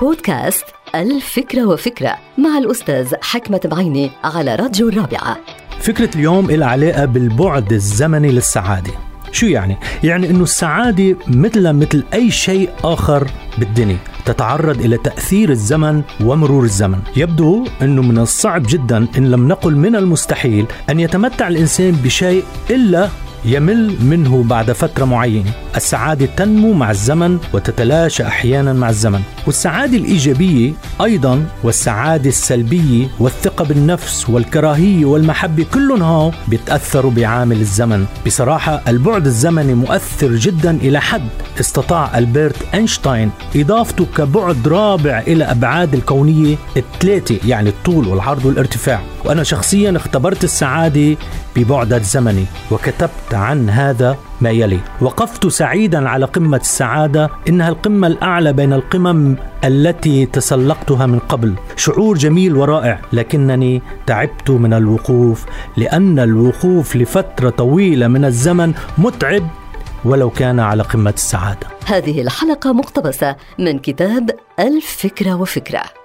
بودكاست الفكرة وفكرة مع الأستاذ حكمة بعيني على راديو الرابعة. فكرة اليوم لها علاقة بالبعد الزمني للسعادة. شو يعني؟ يعني إنه السعادة مثل مثل أي شيء آخر بالدنيا تتعرض إلى تأثير الزمن ومرور الزمن، يبدو إنه من الصعب جدا إن لم نقل من المستحيل أن يتمتع الإنسان بشيء إلا يمل منه بعد فترة معينة. السعادة تنمو مع الزمن وتتلاشى أحيانا مع الزمن. والسعادة الإيجابية أيضا والسعادة السلبية والثقة بالنفس والكراهية والمحبة كلهم هاو بيتأثروا بعامل الزمن. بصراحة البعد الزمني مؤثر جدا إلى حد استطاع ألبرت أينشتاين إضافته كبعد رابع إلى أبعاد الكونية الثلاثة يعني الطول والعرض والارتفاع. وأنا شخصيا اختبرت السعادة ببعدها الزمني وكتبت عن هذا ما يلي. وقفت سعيدا على قمة السعادة إنها القمة الأعلى بين القمم التي تسلقتها من قبل. شعور جميل ورائع لكنني تعبت من الوقوف لأن الوقوف لفترة طويلة من الزمن متعب ولو كان على قمة السعادة. هذه الحلقة مقتبسة من كتاب الفكرة وفكرة.